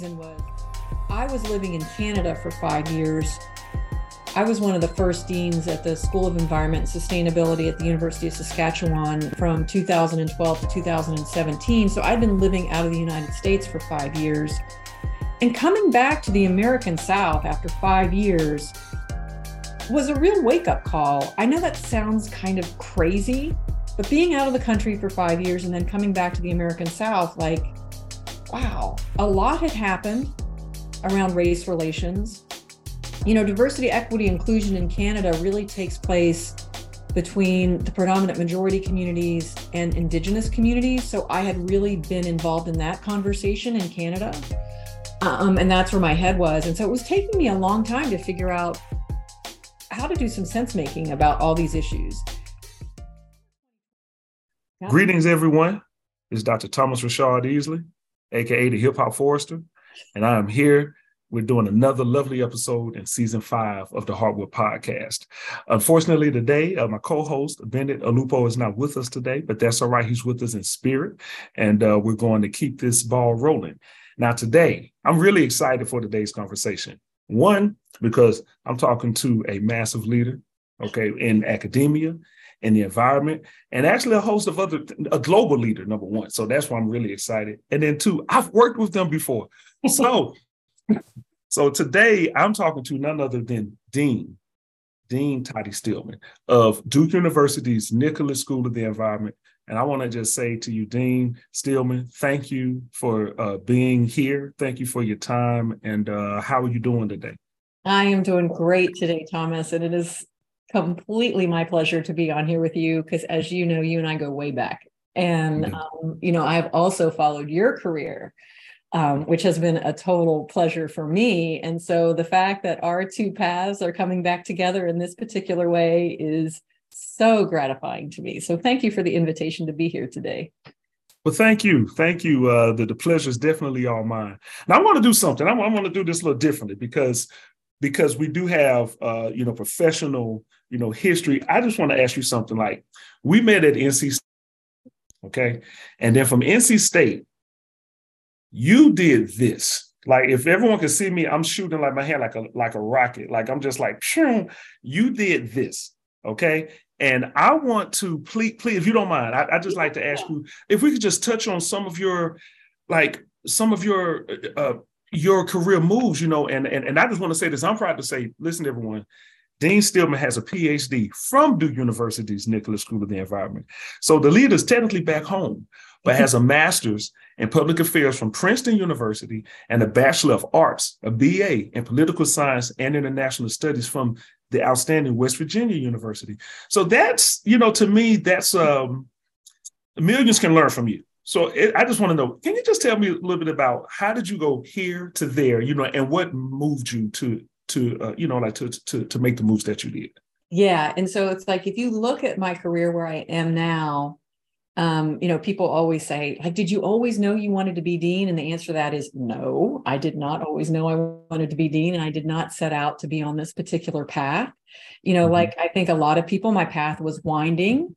was I was living in Canada for five years. I was one of the first deans at the School of Environment and Sustainability at the University of Saskatchewan from 2012 to 2017. So I'd been living out of the United States for five years. And coming back to the American South after five years was a real wake up call. I know that sounds kind of crazy, but being out of the country for five years and then coming back to the American South, like, wow, a lot had happened around race relations. You know, diversity, equity, inclusion in Canada really takes place between the predominant majority communities and Indigenous communities. So I had really been involved in that conversation in Canada. Um, and that's where my head was. And so it was taking me a long time to figure out how to do some sense making about all these issues. Greetings, everyone. It's Dr. Thomas Rashad Easley, aka the Hip Hop Forester, and I am here. We're doing another lovely episode in season five of the Heartwood Podcast. Unfortunately, today uh, my co-host Bennett Alupo is not with us today, but that's all right. He's with us in spirit, and uh, we're going to keep this ball rolling. Now, today I'm really excited for today's conversation. One, because I'm talking to a massive leader, okay, in academia, in the environment, and actually a host of other, a global leader, number one. So that's why I'm really excited. And then two, I've worked with them before. So, so today I'm talking to none other than Dean, Dean Toddi Steelman of Duke University's Nicholas School of the Environment. And I want to just say to you, Dean Steelman, thank you for uh, being here. Thank you for your time. And uh, how are you doing today? I am doing great today, Thomas. And it is completely my pleasure to be on here with you because, as you know, you and I go way back. And, mm-hmm. um, you know, I've also followed your career. Um, which has been a total pleasure for me. And so the fact that our two paths are coming back together in this particular way is so gratifying to me. So thank you for the invitation to be here today. Well, thank you. Thank you. Uh, the, the pleasure is definitely all mine. Now, I want to do something. I, I want to do this a little differently because because we do have uh, you know professional you know history. I just want to ask you something like we met at NC State, okay, and then from NC State, you did this. Like if everyone can see me, I'm shooting like my hand like a like a rocket. Like I'm just like, you did this. Okay. And I want to please, please, if you don't mind, I, I just like to ask you if we could just touch on some of your, like some of your, uh, your career moves, you know, and and and I just want to say this. I'm proud to say, listen, everyone. Dean Steelman has a PhD from Duke University's Nicholas School of the Environment. So the leader is technically back home, but has a master's in public affairs from Princeton University and a Bachelor of Arts, a BA in political science and international studies from the outstanding West Virginia University. So that's, you know, to me, that's um, millions can learn from you. So it, I just want to know, can you just tell me a little bit about how did you go here to there, you know, and what moved you to to uh, you know like to to to make the moves that you did? Yeah, and so it's like if you look at my career where I am now, um, you know, people always say, like, did you always know you wanted to be dean? And the answer to that is no, I did not always know I wanted to be dean, and I did not set out to be on this particular path. You know, mm-hmm. like I think a lot of people, my path was winding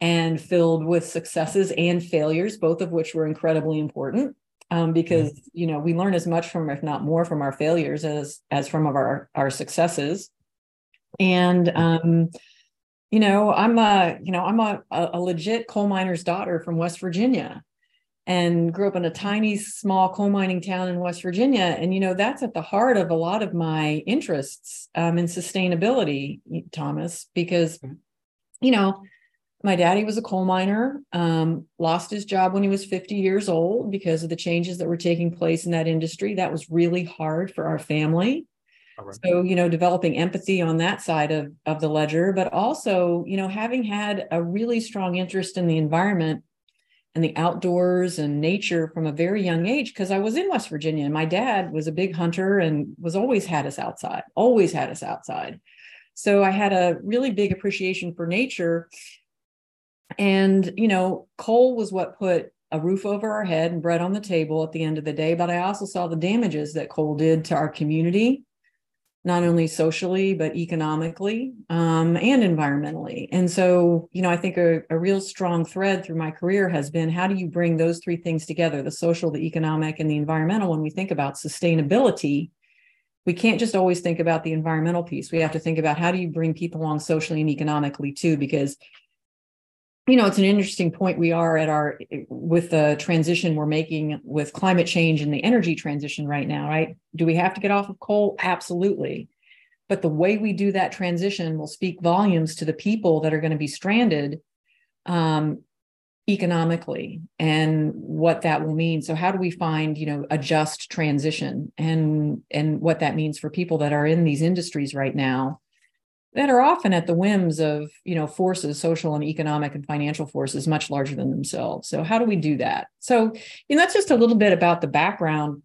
and filled with successes and failures, both of which were incredibly important. Um, because you know we learn as much from, if not more, from our failures as as from of our our successes. And um, you know, I'm a, you know, I'm a, a legit coal miner's daughter from West Virginia and grew up in a tiny, small coal mining town in West Virginia. And, you know, that's at the heart of a lot of my interests um, in sustainability, Thomas, because, mm-hmm. you know, my daddy was a coal miner, um, lost his job when he was 50 years old because of the changes that were taking place in that industry. That was really hard for our family. Right. So, you know, developing empathy on that side of, of the ledger, but also, you know, having had a really strong interest in the environment and the outdoors and nature from a very young age, because I was in West Virginia and my dad was a big hunter and was always had us outside, always had us outside. So I had a really big appreciation for nature. And, you know, coal was what put a roof over our head and bread on the table at the end of the day. But I also saw the damages that coal did to our community not only socially but economically um, and environmentally and so you know i think a, a, real strong thread through my career has been how do you bring those three things together the social the economic and the environmental when we think about sustainability we can't just always think about the environmental piece we have to think about how do you bring people along socially and economically too because you know it's an interesting point we are at our with the transition we're making with climate change and the energy transition right now right? Do we have to get off of coal? Absolutely. But the way we do that transition will speak volumes to the people that are going to be stranded um, economically and what that will mean. So how do we find you know a just transition and and what that means for people that are in these industries right now that are often at the whims of you know forces social and economic and financial forces much larger than themselves. So how do we do that? So you know that's just a little bit about the background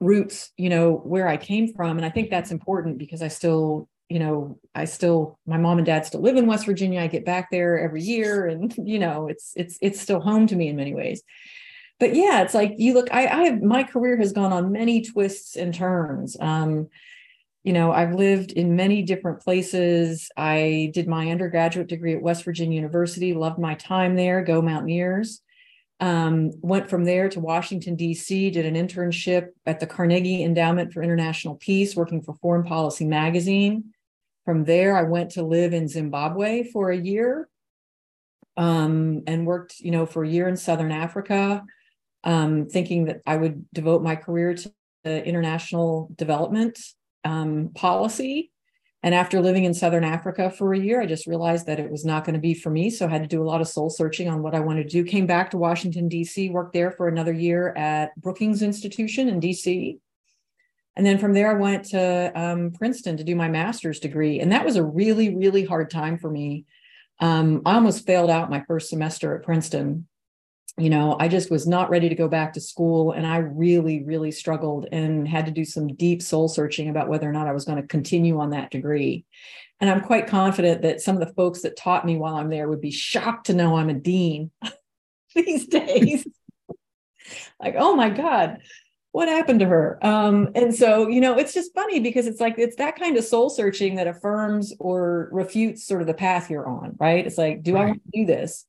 roots you know where i came from. And i think that's important because i still you know i still my mom and dad still live in west virginia. I get back there every year and you know it's it's it's still home to me in many ways. But yeah it's like you look i i have my career has gone on many twists and turns. Um you know, I've lived in many different places. I did my undergraduate degree at West Virginia University, loved my time there, go Mountaineers. Um, went from there to Washington, D.C., did an internship at the Carnegie Endowment for International Peace, working for Foreign Policy Magazine. From there, I went to live in Zimbabwe for a year um, and worked, you know, for a year in Southern Africa, um, thinking that I would devote my career to international development um, policy. And after living in Southern Africa for a year, I just realized that it was not going to be for me. So I had to do a lot of soul searching on what I wanted to do. Came back to Washington, D.C., worked there for another year at Brookings Institution in D.C. And then from there, I went to um, Princeton to do my master's degree. And that was a really, really hard time for me. Um, I almost failed out my first semester at Princeton you know, I just was not ready to go back to school. And I really, really struggled and had to do some deep soul searching about whether or not I was going to continue on that degree. And I'm quite confident that some of the folks that taught me while I'm there would be shocked to know I'm a dean these days. like, oh my God, what happened to her? Um, and so, you know, it's just funny because it's like it's that kind of soul searching that affirms or refutes sort of the path you're on, right? It's like, do right. I want to do this?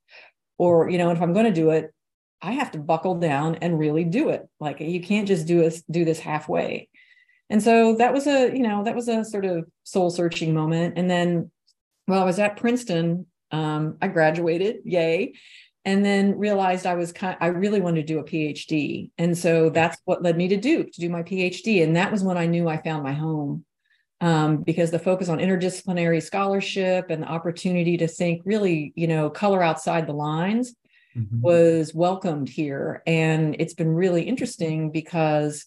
Or, you know, if I'm going to do it, I have to buckle down and really do it. Like you can't just do this do this halfway. And so that was a, you know, that was a sort of soul searching moment. And then while I was at Princeton, um, I graduated, yay, and then realized I was kind I really wanted to do a PhD. And so that's what led me to Duke to do my PhD. And that was when I knew I found my home. Um, because the focus on interdisciplinary scholarship and the opportunity to think really, you know, color outside the lines mm-hmm. was welcomed here. And it's been really interesting because,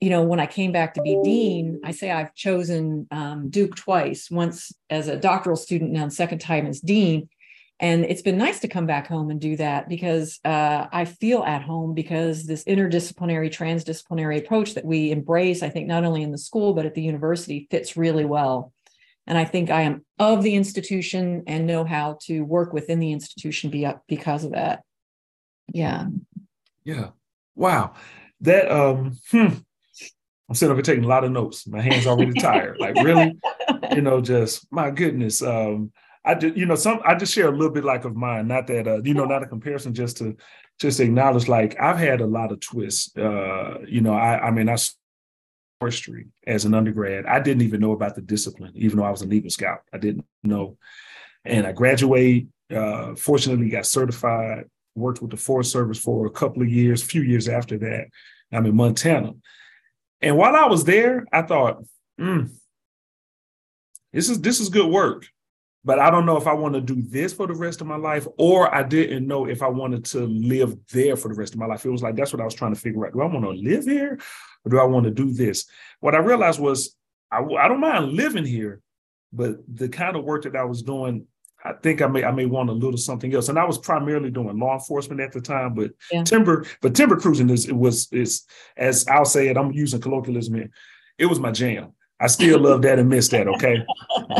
you know, when I came back to be dean, I say I've chosen um, Duke twice, once as a doctoral student, now second time as dean. And it's been nice to come back home and do that because uh, I feel at home because this interdisciplinary, transdisciplinary approach that we embrace, I think, not only in the school, but at the university fits really well. And I think I am of the institution and know how to work within the institution be, because of that. Yeah. Yeah. Wow. That um hmm. I'm sitting over taking a lot of notes. My hands are already tired. Like really, you know, just my goodness. Um, I just, you know, some I just share a little bit like of mine, not that uh, you know, not a comparison, just to just acknowledge like I've had a lot of twists. Uh, you know, I I mean I forestry as an undergrad. I didn't even know about the discipline, even though I was an Eagle Scout. I didn't know. And I graduated, uh, fortunately got certified, worked with the Forest Service for a couple of years, a few years after that. I'm in Montana. And while I was there, I thought, mm, this is this is good work but I don't know if I want to do this for the rest of my life, or I didn't know if I wanted to live there for the rest of my life. It was like that's what I was trying to figure out. Do I want to live here, or do I want to do this? What I realized was I, I don't mind living here, but the kind of work that I was doing, I think I may I may want a little something else. And I was primarily doing law enforcement at the time, but yeah. timber, but timber cruising is it was is as I'll say it. I'm using colloquialism here. It was my jam. I still love that and miss that. Okay.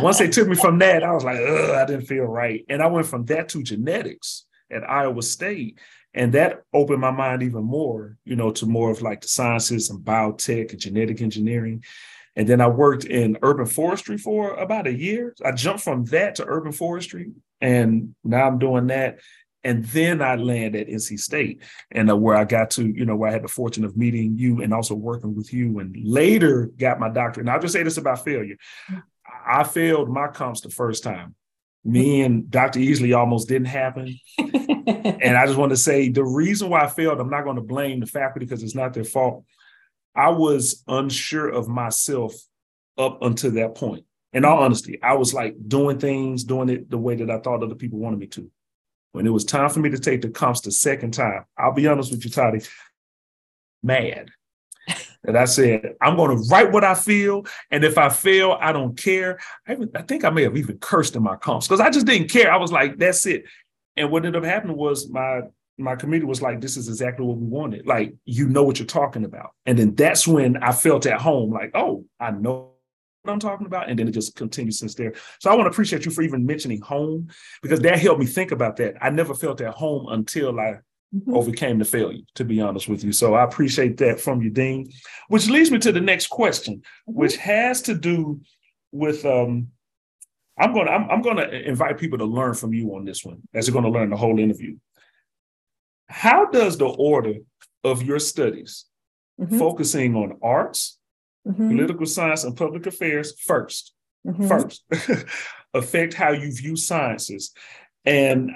Once they took me from that, I was like, Ugh, I didn't feel right. And I went from that to genetics at Iowa State. And that opened my mind even more, you know, to more of like the sciences and biotech and genetic engineering. And then I worked in urban forestry for about a year. I jumped from that to urban forestry, and now I'm doing that. And then I landed at NC State, and uh, where I got to, you know, where I had the fortune of meeting you and also working with you, and later got my doctorate. And I'll just say this about failure: I failed my comps the first time. Me and Dr. Easley almost didn't happen. and I just want to say the reason why I failed, I'm not going to blame the faculty because it's not their fault. I was unsure of myself up until that point. In all honesty, I was like doing things, doing it the way that I thought other people wanted me to. When it was time for me to take the comps the second time, I'll be honest with you, Toddi, mad. And I said, I'm going to write what I feel. And if I fail, I don't care. I, I think I may have even cursed in my comps because I just didn't care. I was like, that's it. And what ended up happening was my my committee was like, this is exactly what we wanted. Like, you know what you're talking about. And then that's when I felt at home, like, oh, I know what I'm talking about. And then it just continues since there. So I want to appreciate you for even mentioning home because that helped me think about that. I never felt at home until I mm-hmm. overcame the failure, to be honest with you. So I appreciate that from you, Dean. Which leads me to the next question, mm-hmm. which has to do with um, I'm gonna I'm, I'm, gonna invite people to learn from you on this one, as they're gonna learn the whole interview. How does the order of your studies, mm-hmm. focusing on arts, mm-hmm. political science, and public affairs 1st mm-hmm. first, affect how you view sciences? And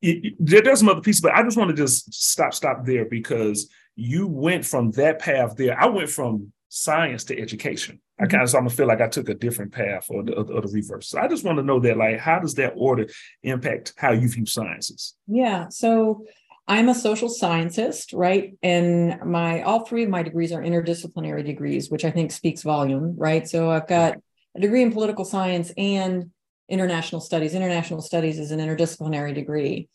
it, it, there's some other pieces, but I just want to just stop stop there because you went from that path there. I went from science to education. I kind of so I'm gonna feel like I took a different path or the, or the reverse. So I just want to know that, like, how does that order impact how you view sciences? Yeah. So I'm a social scientist, right? And my all three of my degrees are interdisciplinary degrees, which I think speaks volume, right? So I've got a degree in political science and international studies. International studies is an interdisciplinary degree.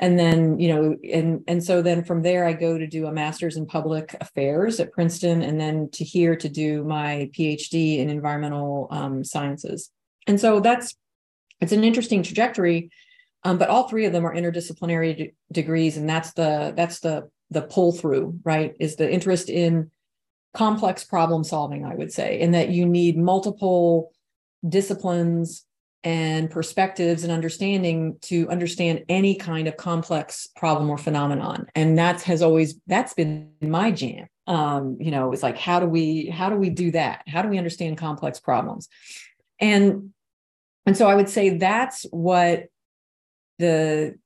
And then, you know, and and so then from there I go to do a master's in public affairs at Princeton and then to here to do my PhD in environmental um, sciences. And so that's it's an interesting trajectory um, but all three of them are interdisciplinary degrees, and that's the that's the the pull through, right? Is the interest in complex problem solving, I would say, in that you need multiple disciplines and perspectives and understanding to understand any kind of complex problem or phenomenon. And that has always that's been my jam. Um you know it's like how do we how do we do that? How do we understand complex problems? And and so i would say that's what the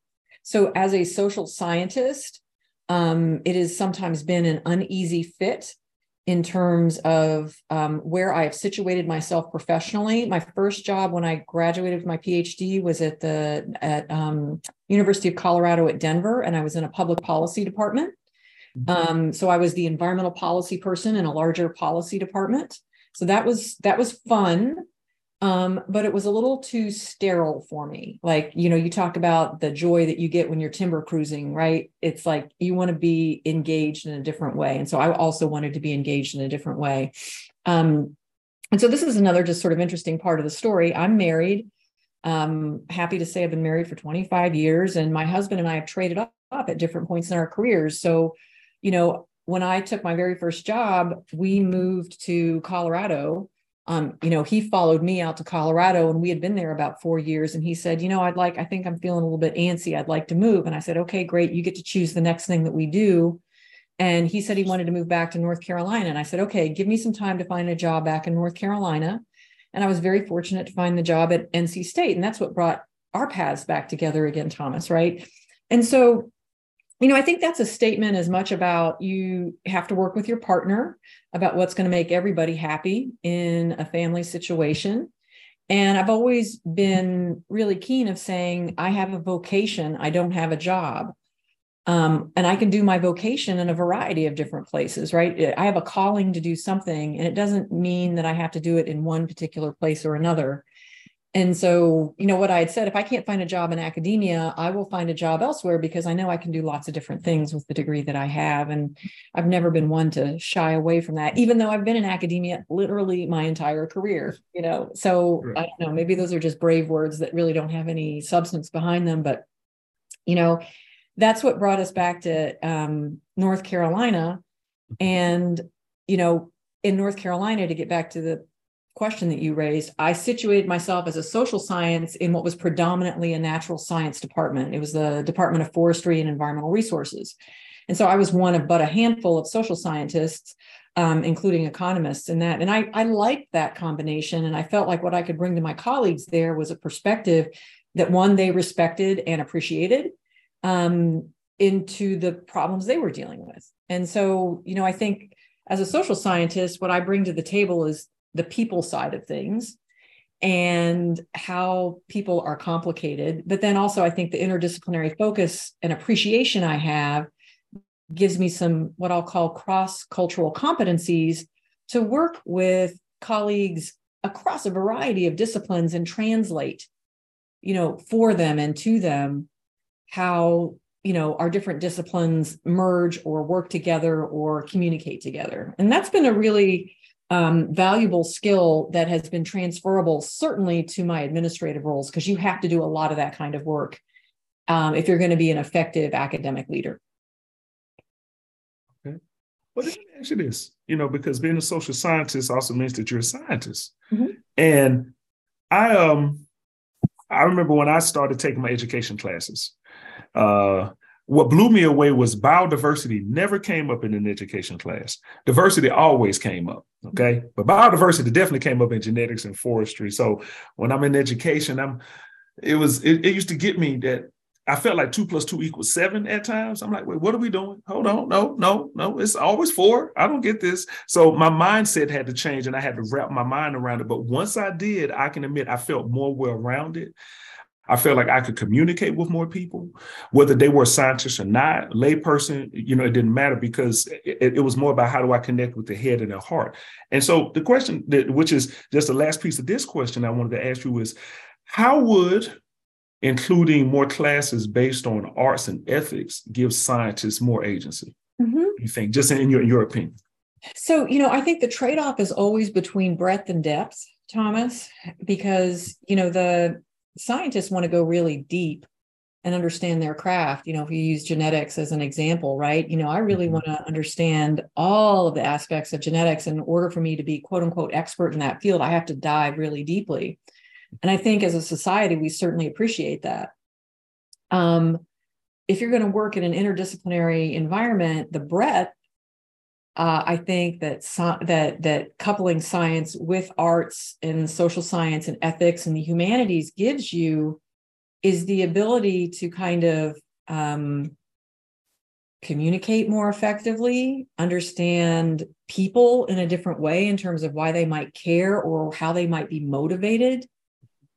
so as a social scientist um, it has sometimes been an uneasy fit in terms of um, where I have situated myself professionally. My first job when I graduated with my PhD was at the at um, University of Colorado at Denver, and I was in a public policy department. Mm-hmm. Um, so I was the environmental policy person in a larger policy department. So that was that was fun. Um, but it was a little too sterile for me. Like, you know, you talk about the joy that you get when you're timber cruising, right? It's like you want to be engaged in a different way. And so I also wanted to be engaged in a different way. Um, and so this is another just sort of interesting part of the story. I'm married. Um, happy to say I've been married for 25 years, and my husband and I have traded up, at different points in our careers. So, you know, when I took my very first job, we moved to Colorado um, you know, he followed me out to Colorado and we had been there about four years. And he said, you know, I'd like, I think I'm feeling a little bit antsy. I'd like to move. And I said, okay, great. You get to choose the next thing that we do. And he said he wanted to move back to North Carolina. And I said, okay, give me some time to find a job back in North Carolina. And I was very fortunate to find the job at NC State. And that's what brought our paths back together again, Thomas, right? And so you know, I think that's a statement as much about you have to work with your partner about what's going to make everybody happy in a family situation. And I've always been really keen of saying, I have a vocation, I don't have a job. Um, and I can do my vocation in a variety of different places, right? I have a calling to do something, and it doesn't mean that I have to do it in one particular place or another. And so, you know, what I had said, if I can't find a job in academia, I will find a job elsewhere because I know I can do lots of different things with the degree that I have. And I've never been one to shy away from that, even though I've been in academia literally my entire career, you know. So. I don't know, maybe those are just brave words that really don't have any substance behind them. But, you know, that's what brought us back to um, North Carolina. And, you know, in North Carolina, to get back to the question that you raised, I situated myself as a social science in what was predominantly a natural science department. It was the Department of Forestry and Environmental Resources. And so I was one of but a handful of social scientists, um, including economists in that. And I, I liked that combination. And I felt like what I could bring to my colleagues there was a perspective that one, they respected and appreciated um, into the problems they were dealing with. And so, you know, I think as a social scientist, what I bring to the table is the people side of things and how people are complicated. But then also, I think the interdisciplinary focus and appreciation I have gives me some what I'll call cross cultural competencies to work with colleagues across a variety of disciplines and translate you know for them and to them how you know our different disciplines merge or work together or communicate together and that's been a really um, valuable skill that has been transferable certainly to my administrative roles because you have to do a lot of that kind of work um, if you're going to be an effective academic leader. Okay. Well let me ask you this you know because being a social scientist also means that you're a scientist. Mm-hmm. and i um i remember when i started taking my education classes uh what blew me away was biodiversity never came up in an education class. Diversity always came up. Okay. But biodiversity definitely came up in genetics and forestry. So when I'm in education, I'm it was it, it used to get me that I felt like two plus two equals seven at times. I'm like, wait, what are we doing? Hold on. No, no, no. It's always four. I don't get this. So my mindset had to change and I had to wrap my mind around it. But once I did, I can admit I felt more well rounded. I felt like I could communicate with more people, whether they were scientists or not, layperson, you know, it didn't matter because it, it, was more about how do I connect with the head and the heart. And so the question that, which is just the last piece of this question I wanted to ask you is how would including more classes based on arts and ethics give scientists more agency? Mm-hmm. You think, just in your, in your opinion? So, you know, I think the trade off is always between breadth and depth, Thomas, because, you know, the scientists want to go really deep and understand their craft. You know, if you use genetics as an example, right? You know, I really mm-hmm. want to understand all of the aspects of genetics. In order for me to be quote unquote expert in that field, I have to dive really deeply. And I think as a society, we certainly appreciate that. Um, if you're going to work in an interdisciplinary environment, the breadth uh, I think that so, that that coupling science with arts and social science and ethics and the humanities gives you is the ability to kind of um, communicate more effectively, understand people in a different way in terms of why they might care or how they might be motivated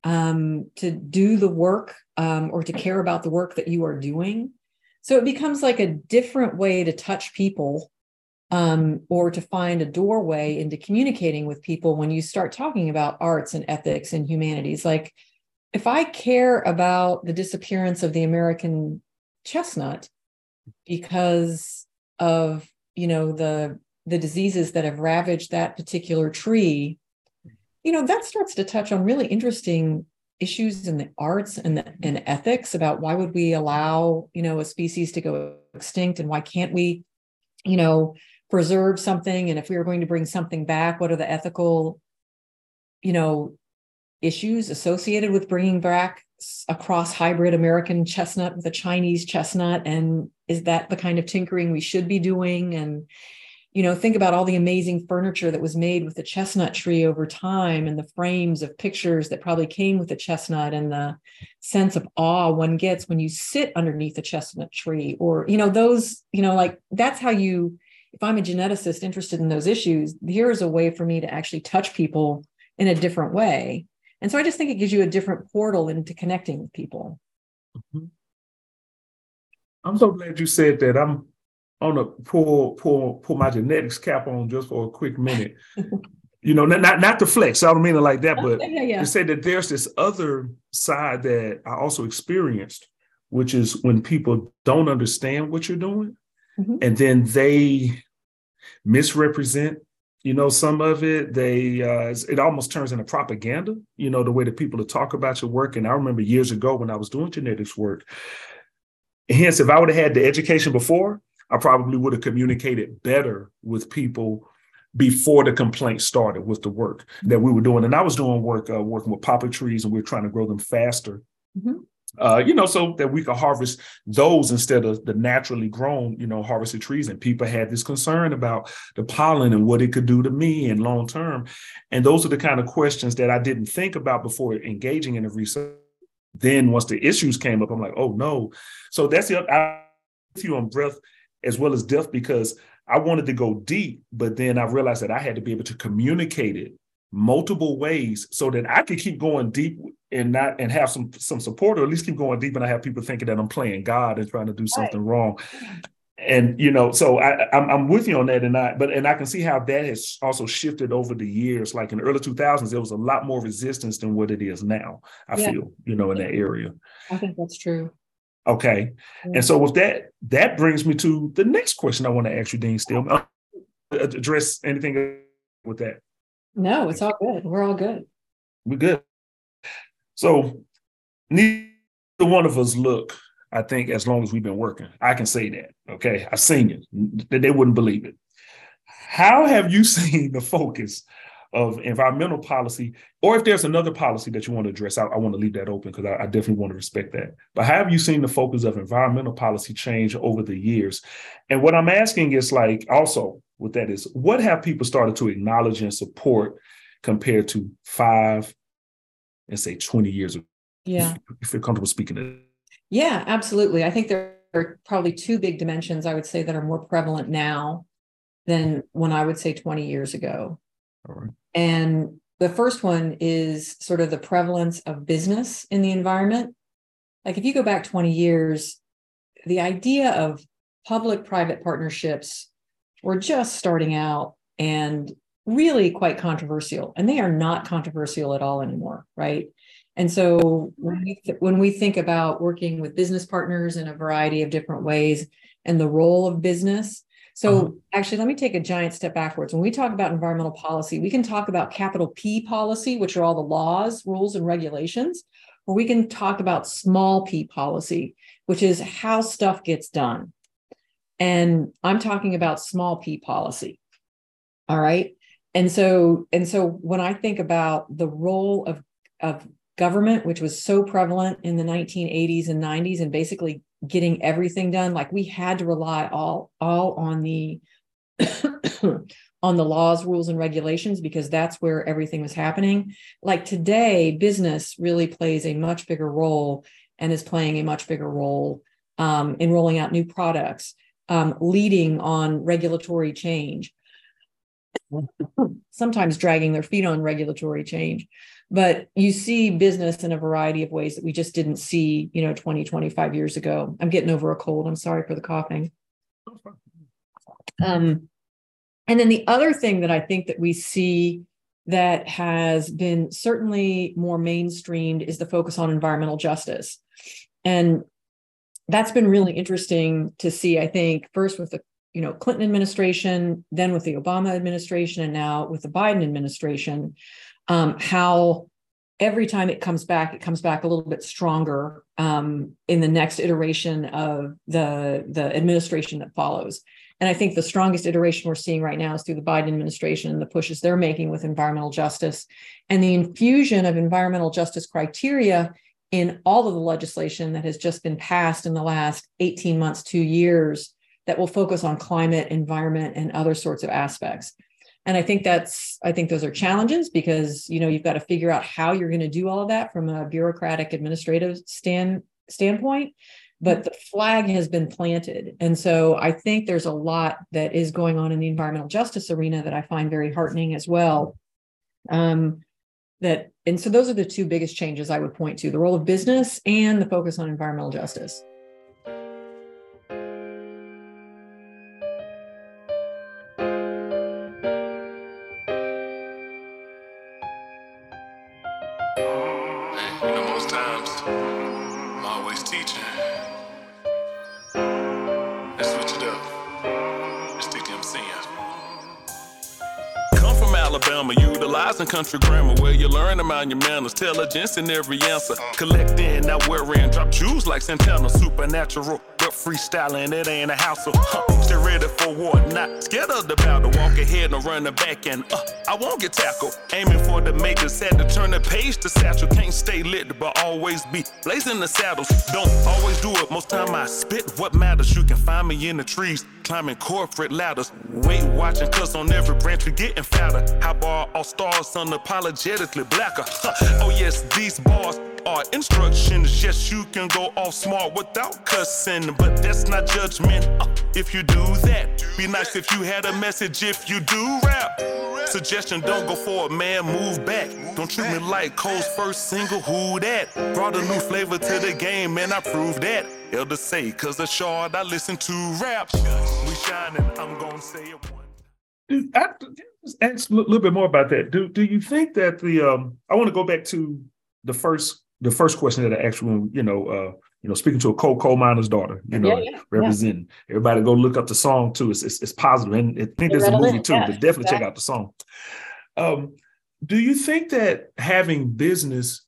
um, to do the work um, or to care about the work that you are doing. So it becomes like a different way to touch people um, or to find a doorway into communicating with people when you start talking about arts and ethics and humanities. Like, if I care about the disappearance of the American chestnut because of you know the the diseases that have ravaged that particular tree, you know that starts to touch on really interesting issues in the arts and the, and ethics about why would we allow you know a species to go extinct and why can't we you know preserve something and if we were going to bring something back what are the ethical you know issues associated with bringing back a cross hybrid american chestnut with a chinese chestnut? And is that the kind of tinkering we should be doing? And you know think about all the amazing furniture that was made with the chestnut tree over time and the frames of pictures that probably came with the chestnut and the sense of awe one gets when you sit underneath a chestnut tree or you know those you know like that's how you if I'm a geneticist interested in those issues, here is a way for me to actually touch people in a different way. And so I just think it gives you a different portal into connecting with people. Mm-hmm. I'm so glad you said that. I'm on a pull pull pull my genetics cap on just for a quick minute. you know, not, not not to flex. I don't mean it like that, but yeah, yeah. to say that there's this other side that I also experienced, which is when people don't understand what you're doing mm-hmm. and then they misrepresent you know some of it they uh, it almost turns into propaganda you know the way that people talk about your work and i remember years ago when i was doing genetics work hence if i would have had the education before i probably would have communicated better with people before the complaint started with the work that we were doing. And I was doing work uh, working with poplar trees, and we were trying to grow them faster. Mm-hmm. Uh, you know, so that we could harvest those instead of the naturally grown, you know, harvested trees. And people had this concern about the pollen and what it could do to me and long term. And those are the kind of questions that I didn't think about before engaging in the research. Then once the issues came up, I'm like, oh no. So that's the I you on breath as well as depth because I wanted to go deep, but then I realized that I had to be able to communicate it multiple ways so that I could keep going deep and not and have some some support or at least keep going deep and I have people thinking that I'm playing God and trying to do something right. wrong. And you know, so I, I'm, I'm with you on that, and I but and I can see how that has also shifted over the years. Like in the early 2000s, there was a lot more resistance than what it is now. I yeah. feel, you know, in that area. I think that's true. Okay. And so with that, that brings me to the next question I want to ask you, Dean Steele. Uh, address anything with that? No, it's all good. We're all good. We're good. So neither one of us look, I think, as long as we've been working. I can say that. Okay. I've seen it. They wouldn't believe it. How have you seen the focus of environmental policy, or if there's another policy that you want to address, I, I want to leave that open because I, I, definitely want to respect that. But have you seen the focus of environmental policy change over the years? And what I'm asking is like also with that is what have people started to acknowledge and support compared to five and say 20 years ago? Yeah. If you're comfortable speaking to Yeah, absolutely. I think there are probably two big dimensions I would say that are more prevalent now than when I would say 20 years ago. And the first one is sort of the prevalence of business in the environment. Like if you go back 20 years, the idea of public private partnerships were just starting out and really quite controversial. And they are not controversial at all anymore, right? And so when we, th- when we think about working with business partners in a variety of different ways and the role of business, so uh-huh. actually, let me take a giant step backwards. When we talk about environmental policy, we can talk about capital P policy, which are all the laws, rules, and regulations, or we can talk about small p policy, which is how stuff gets done. And I'm talking about small p policy. All right. And so, and so when I think about the role of, of government, which was so prevalent in the 1980s and 90s, and basically getting everything done like we had to rely all all on the on the laws rules and regulations because that's where everything was happening. Like today business really plays a much bigger role and is playing a much bigger role um, in rolling out new products um, leading on regulatory change sometimes dragging their feet on regulatory change. But you see business in a variety of ways that we just didn't see you know 20 25 years ago. I'm getting over a cold. I'm sorry for the coughing. Um, and then the other thing that i think that we see that has been certainly more mainstreamed is the focus on environmental justice. And that's been really interesting to see i think first with the you know clinton administration then with the obama administration and now with the biden administration um, how every time it comes back, it comes back a little bit stronger um, in the next iteration of the the administration that follows. And I think the strongest iteration we're seeing right now is through the Biden administration and the pushes they're making with environmental justice and the infusion of environmental justice criteria in all of the legislation that has just been passed in the last 18 months, two years, that will focus on climate, environment, and other sorts of aspects. And i think that's i think those are challenges because you know you've got to figure out how you're going to do all of that from a bureaucratic administrative stand standpoint but the flag has been planted. And so i think there's a lot that is going on in the environmental justice arena that i find very heartening as well. Um, that and so those are the two biggest changes i would point to the role of business and the focus on environmental justice country grammar. Where you learn about your manners, intelligence in every answer. Collecting, not wearing, drop jewels like Santana, supernatural freestyling, it ain't a hassle. Huh. Stay ready for war, not scared of the battle. Walk ahead and run the back, and uh, I won't get tackled. Aiming for the majors, had to turn the page to satchel. Can't stay lit, but always be blazing the saddles. Don't always do it, most time I spit what matters. You can find me in the trees, climbing corporate ladders. Wait, watching, cause on every branch we getting fatter. How bar all stars unapologetically blacker. Huh. Oh, yes, these bars are instructions. Yes, you can go off smart without cussing, but that's not judgment. Uh, if you do that, be nice if you had a message. If you do rap, suggestion don't go forward, man, move back. Don't treat me like Cole's first single. Who that? Brought a new flavor to the game, and I proved that. Elder say, cause the shard I listen to rap. We shining, I'm gonna say it ask a little bit more about that. Do do you think that the um I want to go back to the first the first question that I asked when, you know, uh, you know, speaking to a coal coal miner's daughter, you know, yeah, yeah, representing yeah. everybody go look up the song too. It's it's, it's positive, and I think there's a movie too. but definitely check out the song. Um, do you think that having business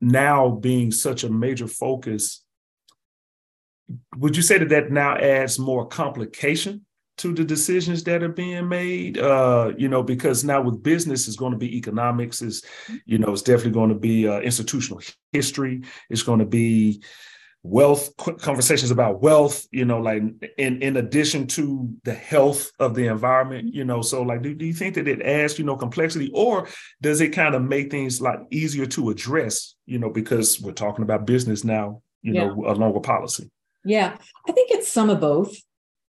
now being such a major focus, would you say that that now adds more complication to the decisions that are being made uh you know because now with business is going to be economics is you know it's definitely going to be uh, institutional history it's going to be wealth conversations about wealth you know like in in addition to the health of the environment you know so like do, do you think that it adds you know complexity or does it kind of make things like easier to address you know because we're talking about business now you yeah. know along with policy yeah i think it's some of both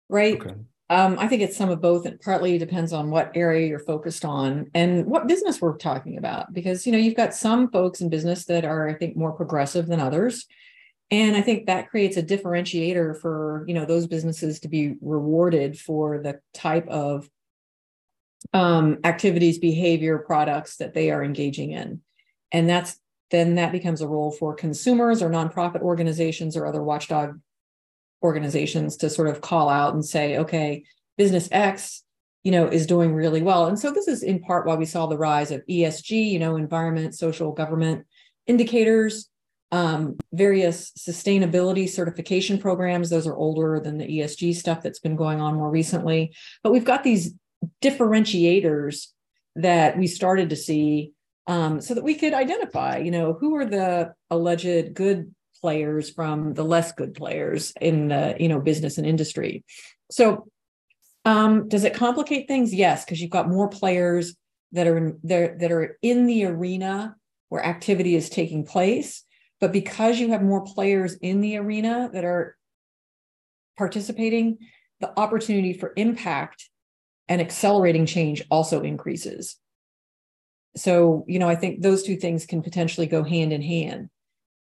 right okay. Um, I think it's some of both. It partly depends on what area you're focused on and what business we're talking about. Because you know, you've got some folks in business that are, I think, more progressive than others, and I think that creates a differentiator for you know those businesses to be rewarded for the type of um, activities, behavior, products that they are engaging in, and that's then that becomes a role for consumers or nonprofit organizations or other watchdog organizations to sort of call out and say, okay, business X, you know, is doing really well. And so this is in part why we saw the rise of ESG, you know, environment, social government indicators, um, various sustainability certification programs. Those are older than the ESG stuff that's been going on more recently. But we've got these differentiators that we started to see um, so that we could identify, you know, who are the alleged good players from the less good players in the you know business and industry. So um, does it complicate things? Yes because you've got more players that are in there that are in the arena where activity is taking place. But because you have more players in the arena that are participating the opportunity for impact and accelerating change also increases. So you know i think those two things can potentially go hand in hand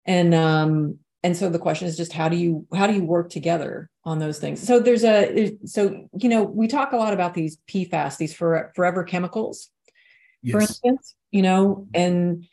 and um and so the question is just how do you how do you work together on those things? So there's a so you know we talk a lot about these pfas these for, forever chemicals yes. for instance you know and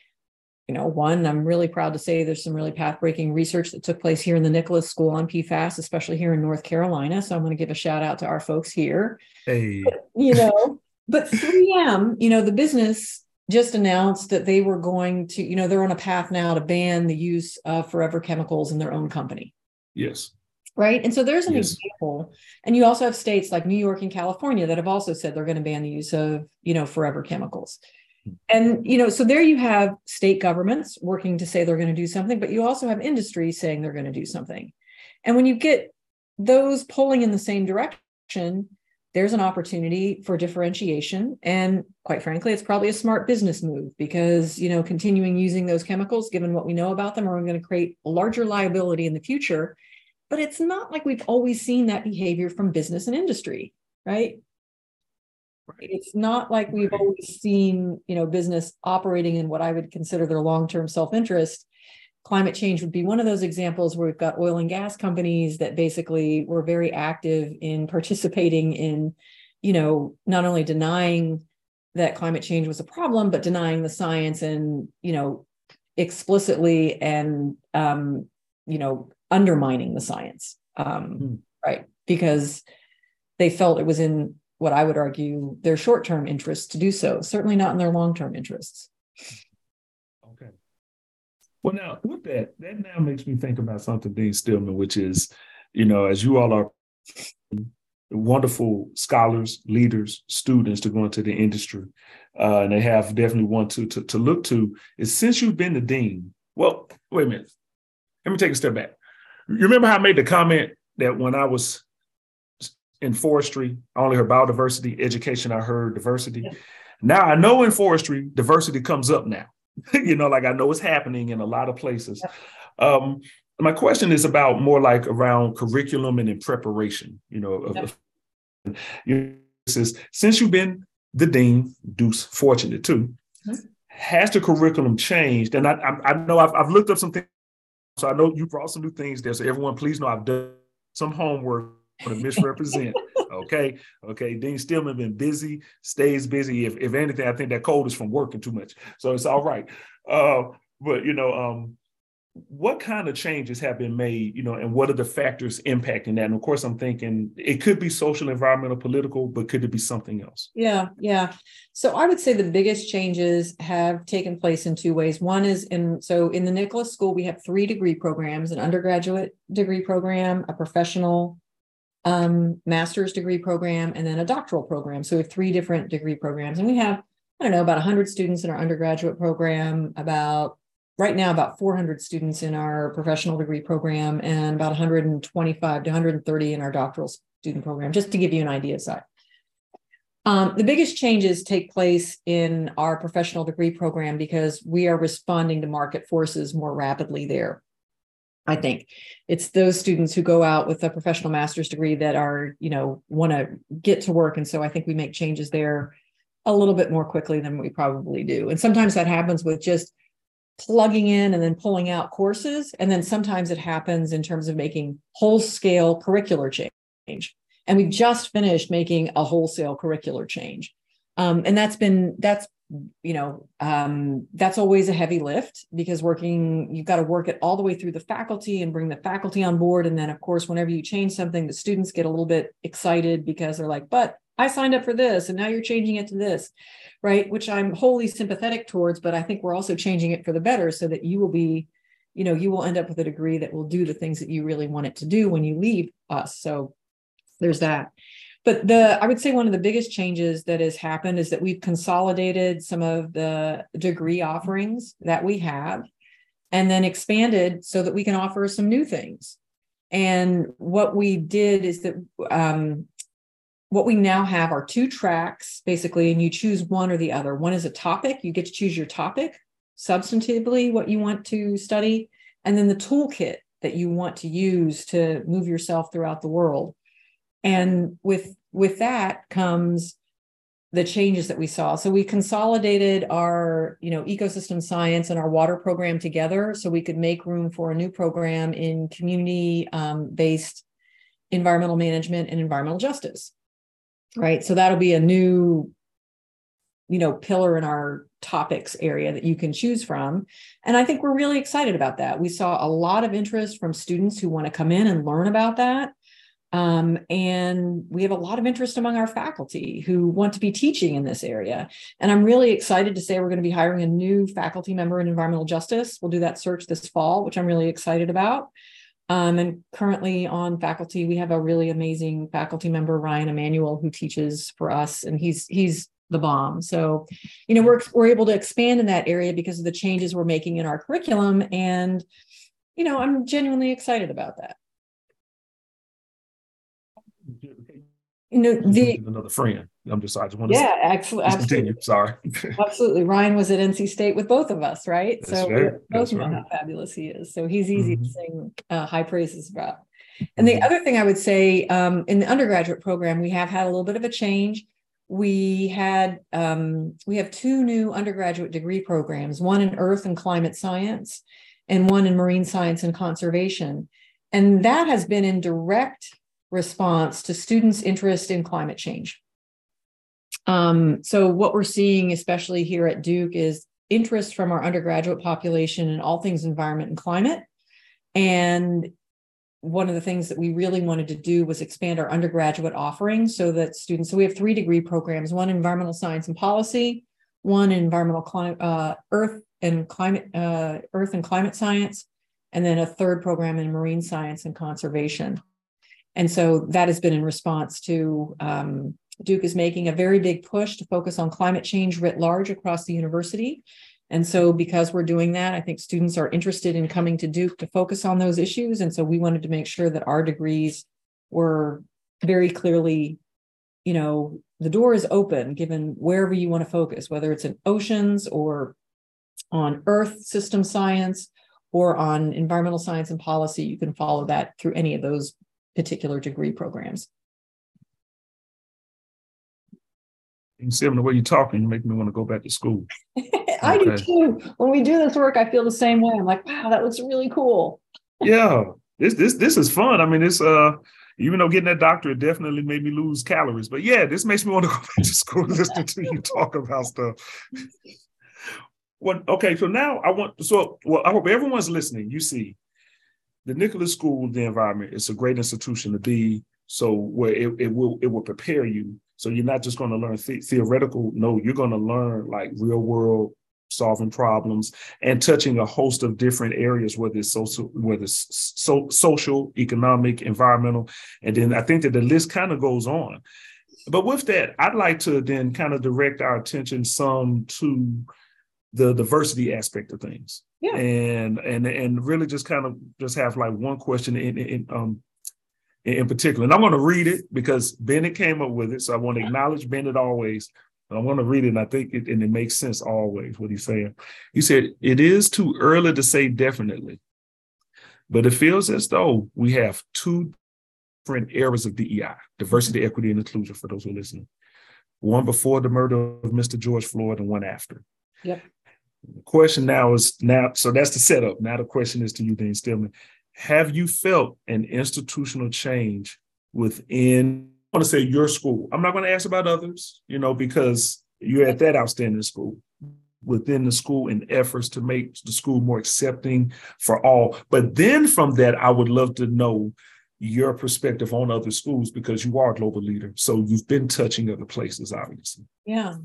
you know one i'm really proud to say there's some really path-breaking research that took place here in the nicholas school on pfas especially here in north carolina. So i'm going to give a shout out to our folks here. Hey. But, you know but 3m you know the business just announced that they were going to, you know, they're on a path now to ban the use of forever chemicals in their own company. Yes. Right. And so there's an yes. example. And you also have states like New York and California that have also said they're going to ban the use of, you know, forever chemicals. Hmm. And, you know, so there you have state governments working to say they're going to do something, but you also have industry saying they're going to do something. And when you get those pulling in the same direction, there's an opportunity for differentiation. And quite frankly it's probably a smart business move because you know continuing using those chemicals given what we know about them are going to create larger liability in the future. But it's not like we've always seen that behavior from business and industry right? It's not like we've always seen you know business operating in what i would consider their long-term self-interest climate change would be one of those examples where we've got oil and gas companies that basically were very active in participating in you know not only denying that climate change was a problem but denying the science and you know explicitly and um, you know undermining the science. Um, mm. right. Because they felt it was in what i would argue their short-term interests to do so certainly not in their long-term interests well, now with that, that now makes me think about something, Dean Steelman, which is, you know, as you all are wonderful scholars, leaders, students to go into the industry, uh, and they have definitely one to, to to look to. Is since you've been the dean. Well, wait a minute. Let me take a step back. You remember how I made the comment that when I was in forestry, I only heard biodiversity, education, I heard diversity. Now I know in forestry, diversity comes up now. you know, like I know it's happening in a lot of places. Um, my question is about more like around curriculum and in preparation, you know, of, you says since you've been the dean, Deuce fortunate too, mm-hmm. has the curriculum changed? And I, I, I know I've, I've looked up some things, so I know you brought some new things there. So everyone, please know I've done some homework to misrepresent. okay. Okay. Dean Steelman been busy, stays busy. If, if anything, I think that cold is from working too much. So it's all right. Uh, but you know, um, what kind of changes have been made, you know, and what are the factors impacting that? And of course, I'm thinking it could be social, environmental, political, but could it be something else? Yeah, yeah. So I would say the biggest changes have taken place in two ways. One is in so in the Nicholas School, we have three degree programs: an undergraduate degree program, a professional um, master's degree program, and then a doctoral program. So we have three different degree programs, and we have I don't know about 100 students in our undergraduate program, about right now about 400 students in our professional degree program, and about 125 to 130 in our doctoral student program. Just to give you an idea of size. Um, the biggest changes take place in our professional degree program because we are responding to market forces more rapidly there. I think it's those students who go out with a professional master's degree that are, you know, want to get to work. And so I think we make changes there a little bit more quickly than we probably do. And sometimes that happens with just plugging in and then pulling out courses. And then sometimes it happens in terms of making whole scale curricular change. And we just finished making a wholesale curricular change. Um, and that's been that's you know um, that's always a heavy lift because working you've got to work it all the way through the faculty and bring the faculty on board. And then of course whenever you change something the students get a little bit excited because they're like but i signed up for this and now you're changing it to this right? Which i'm wholly sympathetic towards but i think we're also changing it for the better so that you will be you know you will end up with a degree that will do the things that you really want it to do when you leave us. So there's that but the i would say one of the biggest changes that has happened is that we've consolidated some of the degree offerings that we have and then expanded so that we can offer some new things. And what we did is that um, what we now have are two tracks basically and you choose one or the other. One is a topic. You get to choose your topic substantively what you want to study and then the toolkit that you want to use to move yourself throughout the world and with with that comes the changes that we saw. So we consolidated our you know ecosystem science and our water program together so we could make room for a new program in community um, based environmental management and environmental justice right? So that'll be a new you know pillar in our topics area that you can choose from. And i think we're really excited about that. We saw a lot of interest from students who want to come in and learn about that um, and we have a lot of interest among our faculty who want to be teaching in this area. And I'm really excited to say we're going to be hiring a new faculty member in environmental justice. We'll do that search this fall, which I'm really excited about. Um, and currently on faculty, we have a really amazing faculty member, Ryan Emanuel, who teaches for us, and he's he's the bomb. So, you know, we're we're able to expand in that area because of the changes we're making in our curriculum, and you know, I'm genuinely excited about that. You know, the another friend. I'm just I just want to yeah, absolutely, absolutely. Sorry, absolutely. Ryan was at NC State with both of us, right? That's so right. both know right. how fabulous he is. So he's easy mm-hmm. to sing uh, high praises about. And the mm-hmm. other thing I would say um, in the undergraduate program, we have had a little bit of a change. We had um, we have two new undergraduate degree programs, one in Earth and Climate Science, and one in Marine Science and Conservation. And that has been in direct response to students' interest in climate change. Um, so, what we're seeing, especially here at Duke, is interest from our undergraduate population in all things environment and climate. And one of the things that we really wanted to do was expand our undergraduate offering so that students, so we have three degree programs one environmental science and policy, one environmental climate, uh, earth and climate, uh, earth and climate science, and then a third program in marine science and conservation. And so that has been in response to um, Duke is making a very big push to focus on climate change writ large across the university. And so, because we're doing that, I think students are interested in coming to Duke to focus on those issues. And so, we wanted to make sure that our degrees were very clearly, you know, the door is open given wherever you want to focus, whether it's in oceans or on earth system science or on environmental science and policy. You can follow that through any of those particular degree programs. You see the way you're talking, you make me want to go back to school. I okay. do too. When we do this work, I feel the same way. I'm like, wow, that looks really cool. yeah, this this this is fun. I mean, it's uh, even though getting that doctorate definitely made me lose calories, but yeah, this makes me want to go back to school listening to you talk about stuff. Well, okay, so now I want so well, I hope everyone's listening. You see, the Nicholas School, the environment, is a great institution to be. So where it, it will it will prepare you so you're not just going to learn the- theoretical. No, you're going to learn like real world solving problems and touching a host of different areas, whether it's social, whether it's so, social, economic, environmental, and then I think that the list kind of goes on. But with that, I'd like to then kind of direct our attention some to the diversity aspect of things. Yeah. And and and really just kind of just have like one question in, in um in particular. And I'm going to read it because Bennett came up with it. So I want to acknowledge Bennett always. I want to read it, and I think it, and it makes sense always what he's saying. He said, It is too early to say definitely, but it feels as though we have two different eras of DEI diversity, equity, and inclusion for those who are listening. One before the murder of Mr. George Floyd, and one after. Yep. The question now is now, so that's the setup. Now the question is to you, Dean Steelman have you felt an institutional change within I want to say your school? I'm not going to ask about others, you know, because you're at that outstanding school within the school in efforts to make the school more accepting for all. But then from that, I would love to know your perspective on other schools because you are a global leader. So you've been touching other places, obviously. Yeah.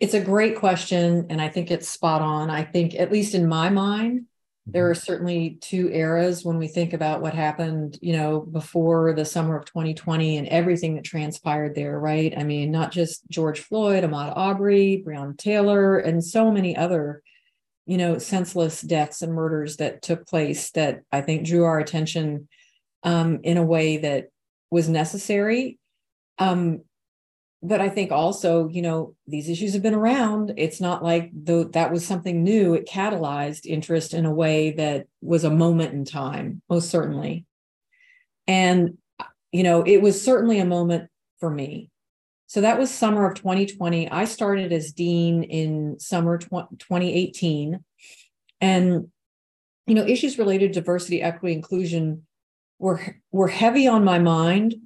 It's a great question. And I think it's spot on. I think, at least in my mind, there are certainly two eras when we think about what happened, you know, before the summer of 2020 and everything that transpired there, right? I mean, not just George Floyd, Ahmaud Arbery, Breonna Taylor, and so many other, you know, senseless deaths and murders that took place that I think drew our attention um, in a way that was necessary. Um, but I think also, you know, these issues have been around. It's not like though that was something new. It catalyzed interest in a way that was a moment in time, most certainly. And, you know, it was certainly a moment for me. So that was summer of 2020. I started as dean in summer 2018. And, you know, issues related to diversity, equity, inclusion were, were heavy on my mind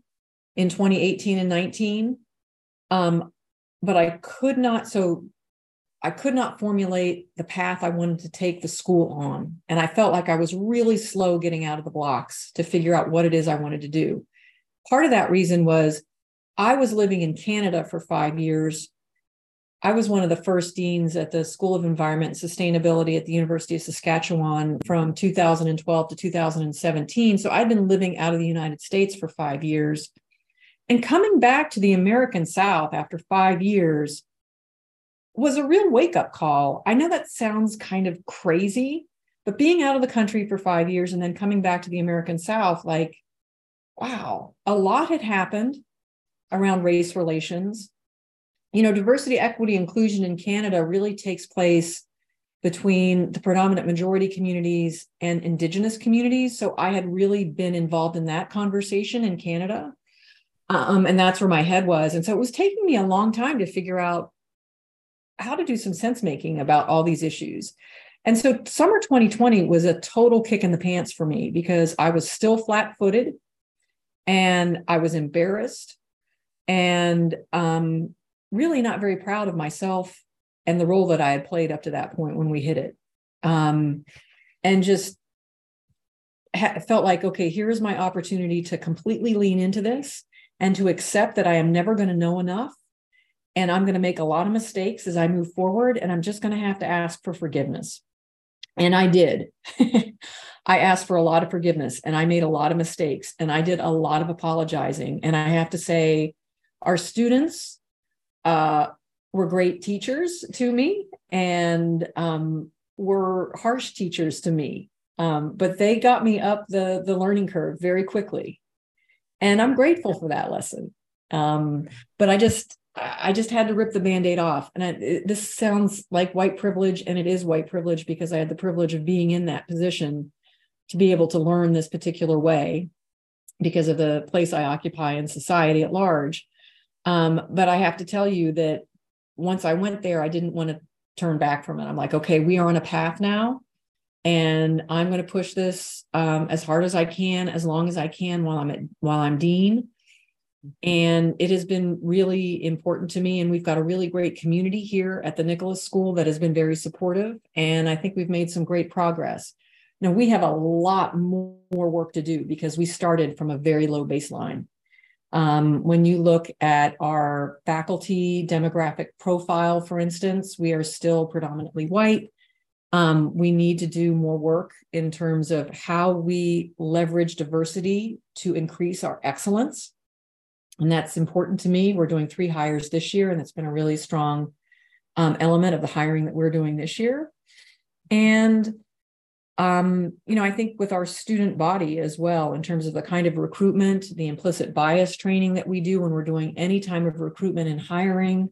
in 2018 and 19 um, but I could not, so I could not formulate the path I wanted to take the school on. And I felt like I was really slow getting out of the blocks to figure out what it is I wanted to do. Part of that reason was I was living in Canada for five years. I was one of the first deans at the School of Environment and Sustainability at the University of Saskatchewan from 2012 to 2017. So I'd been living out of the United States for five years. And coming back to the American South after five years was a real wake up call. I know that sounds kind of crazy, but being out of the country for five years and then coming back to the American South, like, wow, a lot had happened around race relations. You know, diversity, equity, inclusion in Canada really takes place between the predominant majority communities and Indigenous communities. So I had really been involved in that conversation in Canada. Um, and that's where my head was. And so it was taking me a long time to figure out how to do some sense making about all these issues. And so summer 2020 was a total kick in the pants for me because I was still flat footed and I was embarrassed and um, really not very proud of myself and the role that I had played up to that point when we hit it. Um, and just ha- felt like, okay, here is my opportunity to completely lean into this and to accept that I am never going to know enough. And I'm going to make a lot of mistakes as I move forward. And I'm just going to have to ask for forgiveness. And I did. I asked for a lot of forgiveness and I made a lot of mistakes and I did a lot of apologizing. And I have to say, our students uh, were great teachers to me and um, were harsh teachers to me. Um, but they got me up the, the learning curve very quickly. And I'm grateful for that lesson. Um, but I just, I just had to rip the band-aid off. And I, it, this sounds like white privilege, and it is white privilege because I had the privilege of being in that position to be able to learn this particular way because of the place I occupy in society at large. Um, but I have to tell you that once I went there, I didn't want to turn back from it. I'm like, okay, we are on a path now, and I'm going to push this um, as hard as I can, as long as I can while I'm at while I'm dean. And it has been really important to me. And we've got a really great community here at the Nicholas School that has been very supportive. And I think we've made some great progress. Now, we have a lot more work to do because we started from a very low baseline. Um, when you look at our faculty demographic profile, for instance, we are still predominantly white. Um, we need to do more work in terms of how we leverage diversity to increase our excellence. And that's important to me. We're doing three hires this year, and it's been a really strong um, element of the hiring that we're doing this year. And um, you know, I think with our student body as well, in terms of the kind of recruitment, the implicit bias training that we do when we're doing any time of recruitment and hiring,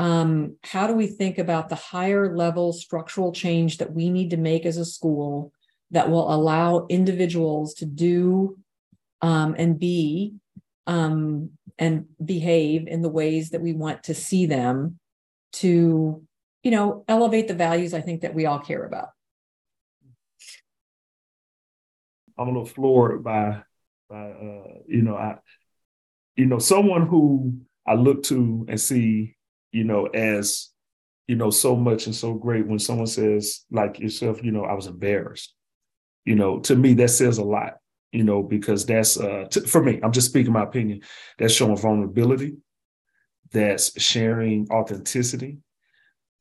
um, how do we think about the higher level structural change that we need to make as a school that will allow individuals to do um, and be um, and behave in the ways that we want to see them to, you know, elevate the values I think that we all care about. I'm a little floored by, by uh, you know, I, you know, someone who I look to and see, you know, as, you know, so much and so great. When someone says like yourself, you know, I was embarrassed. You know, to me that says a lot. You know, because that's uh, t- for me. I'm just speaking my opinion. That's showing vulnerability. That's sharing authenticity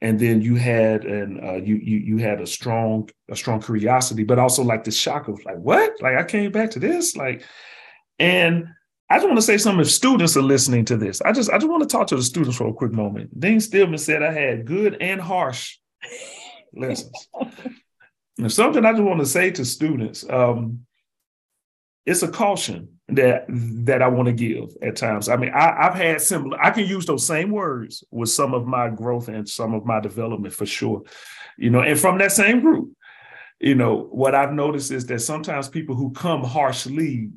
and then you had and uh, you you you had a strong a strong curiosity, but also like the shock of like what like I came back to this like, and I just want to say something. If students are listening to this, I just I just want to talk to the students for a quick moment. Dean Steelman said I had good and harsh lessons. and something I just want to say to students, um, it's a caution that that I want to give at times. I mean, I, have had similar. I can use those same words with some of my growth and some of my development for sure. You know, and from that same group, you know, what I've noticed is that sometimes people who come harshly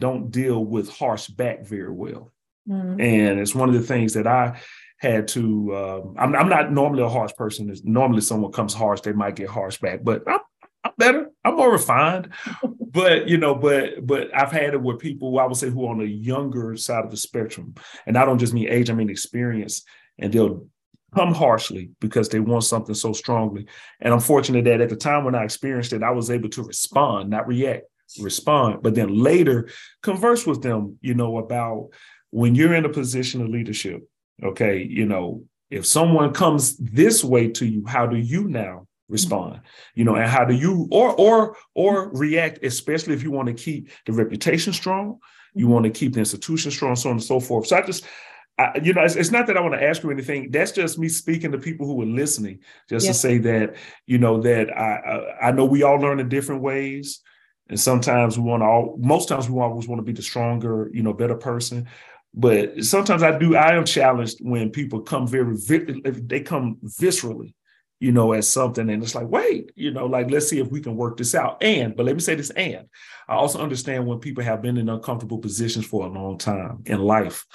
don't deal with harsh back very well, mm-hmm. and it's one of the things that I had to. Um, I'm, I'm not normally a harsh person. Normally, someone comes harsh, they might get harsh back, but I'm, I'm better. I'm more refined but you know, but but I've had it with people I would say who are on the younger side of the spectrum, and I don't just mean age, I mean experience, and they'll come harshly because they want something so strongly. And I'm fortunate that at the time when I experienced it, I was able to respond, not react, respond, but then later converse with them, you know, about when you're in a position of leadership. Okay, you know, if someone comes this way to you, how do you now respond you know and how do you or or or react especially if you want to keep the reputation strong you want to keep the institution strong so on and so forth so i just I, you know, it's, it's, not that I want to ask you anything. That's just me speaking to people who are listening, just to say that, you know, that I, I, I know we all learn in different ways, and sometimes we want to all. Most times we always want to be the stronger, you know, better person. But sometimes I do. I am challenged when people come very, they come viscerally, you know, as something. And it's like, wait, you know, like, let's see if we can work this out. And, but let me say this and I also understand when people have been in uncomfortable positions for a long time in life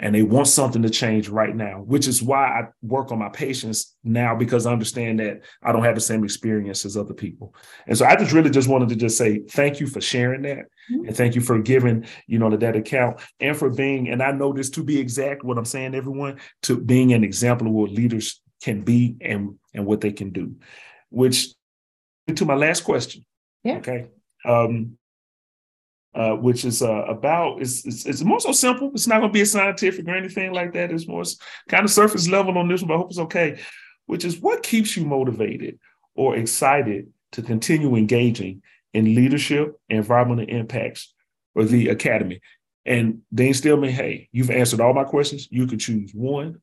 and they want something to change right now, which is why I work on my patience now because I understand that I don't have the same experience as other people. And so I just really just wanted to just say thank you for sharing that. Mm-hmm. And thank you for giving, you know, to that account and for being, and I know this to be exact, what I'm saying, everyone, to being an example of what leaders can be and and what they can do. Which to my last question. Yeah. Okay. Um, uh, which is uh, about it's, it's, it's more so simple. It's not going to be a scientific or anything like that. It's more kind of surface level on this one, but I hope it's okay. Which is what keeps you motivated, or excited to continue engaging in leadership, environmental impacts, or the academy? And Dean Steelman, hey, you've answered all my questions. You could choose one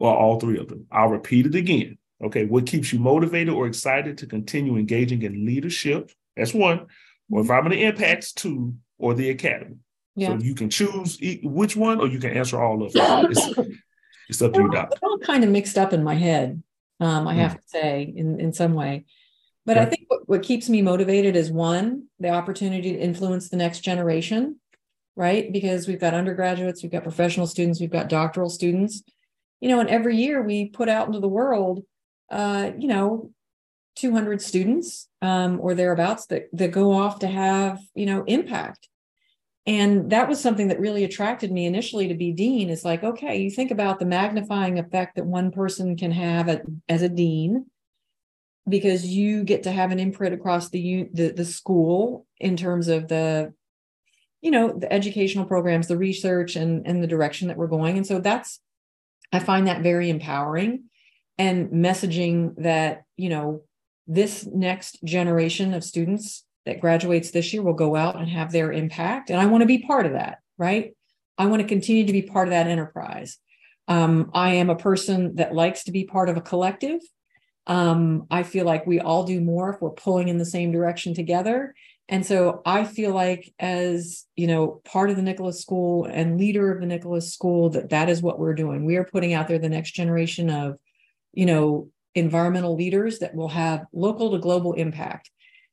or all three of them. I'll repeat it again. Okay, what keeps you motivated or excited to continue engaging in leadership? That's one. Or environmental impacts, two, or the academy. Yeah. So you can choose which one, or you can answer all of them. It's, it's up to you, Doc. It's all kind of mixed up in my head. Um, I mm. have to say, in in some way. But I think what, what keeps me motivated is one, the opportunity to influence the next generation, right? Because we've got undergraduates, we've got professional students, we've got doctoral students, you know, and every year we put out into the world, uh, you know, 200 students um, or thereabouts that, that go off to have, you know, impact. And that was something that really attracted me initially to be dean. Is like, okay, you think about the magnifying effect that one person can have at, as a dean, because you get to have an imprint across the, the the school in terms of the you know the educational programs the research and and the direction that we're going and so that's i find that very empowering and messaging that you know this next generation of students that graduates this year will go out and have their impact and i want to be part of that right i want to continue to be part of that enterprise um, i am a person that likes to be part of a collective um, I feel like we all do more if we're pulling in the same direction together. And so I feel like as, you know, part of the Nicholas School and leader of the Nicholas School that that is what we're doing. We are putting out there the next generation of, you know, environmental leaders that will have local to global impact.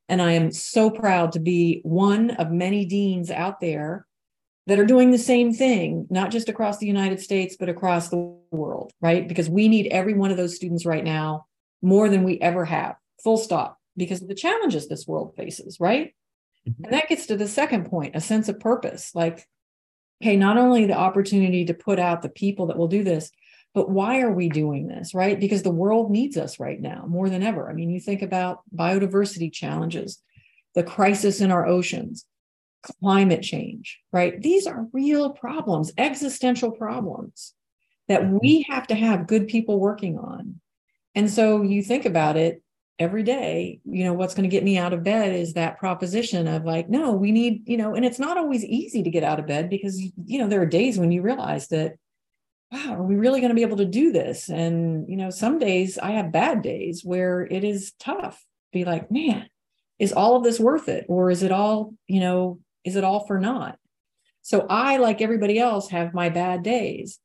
And I am so proud to be one of many deans out there that are doing the same thing, not just across the United States, but across the world, right? Because we need every one of those students right now more than we ever have, full stop, because of the challenges this world faces, right? Mm-hmm. And that gets to the second point a sense of purpose. Like, hey, not only the opportunity to put out the people that will do this, but why are we doing this, right? Because the world needs us right now more than ever. I mean, you think about biodiversity challenges, the crisis in our oceans, climate change, right? These are real problems, existential problems that mm-hmm. we have to have good people working on. And so you think about it every day, you know, what's going to get me out of bed is that proposition of like, no, we need, you know, and it's not always easy to get out of bed because, you know, there are days when you realize that, wow, are we really going to be able to do this? And, you know, some days I have bad days where it is tough. Be like, man, is all of this worth it? Or is it all, you know, is it all for naught? So I, like everybody else, have my bad days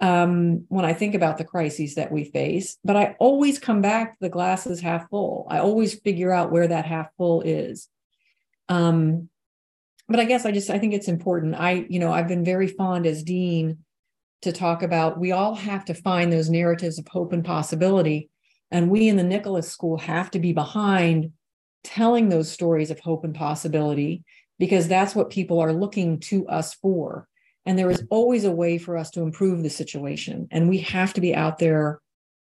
um, when I think about the crises that we face, but I always come back to the glass is half full. I always figure out where that half full is. Um, but I guess I just I think it's important. I you know I've been very fond as dean to talk about we all have to find those narratives of hope and possibility, and we in the Nicholas School have to be behind telling those stories of hope and possibility because that's what people are looking to us for and there is always a way for us to improve the situation. And we have to be out there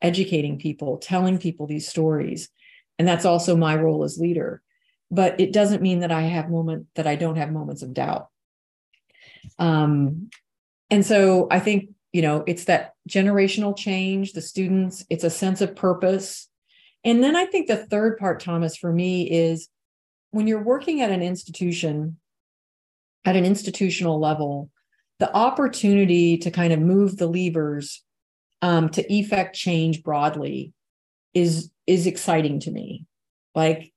educating people, telling people these stories. And that's also my role as leader. But it doesn't mean that I have moment that I don't have moments of doubt. Um, and so I think, you know, it's that generational change, the students, it's a sense of purpose. And then I think the third part, Thomas, for me is when you're working at an institution, at an institutional level, the opportunity to kind of move the levers um, to effect change broadly is is exciting to me like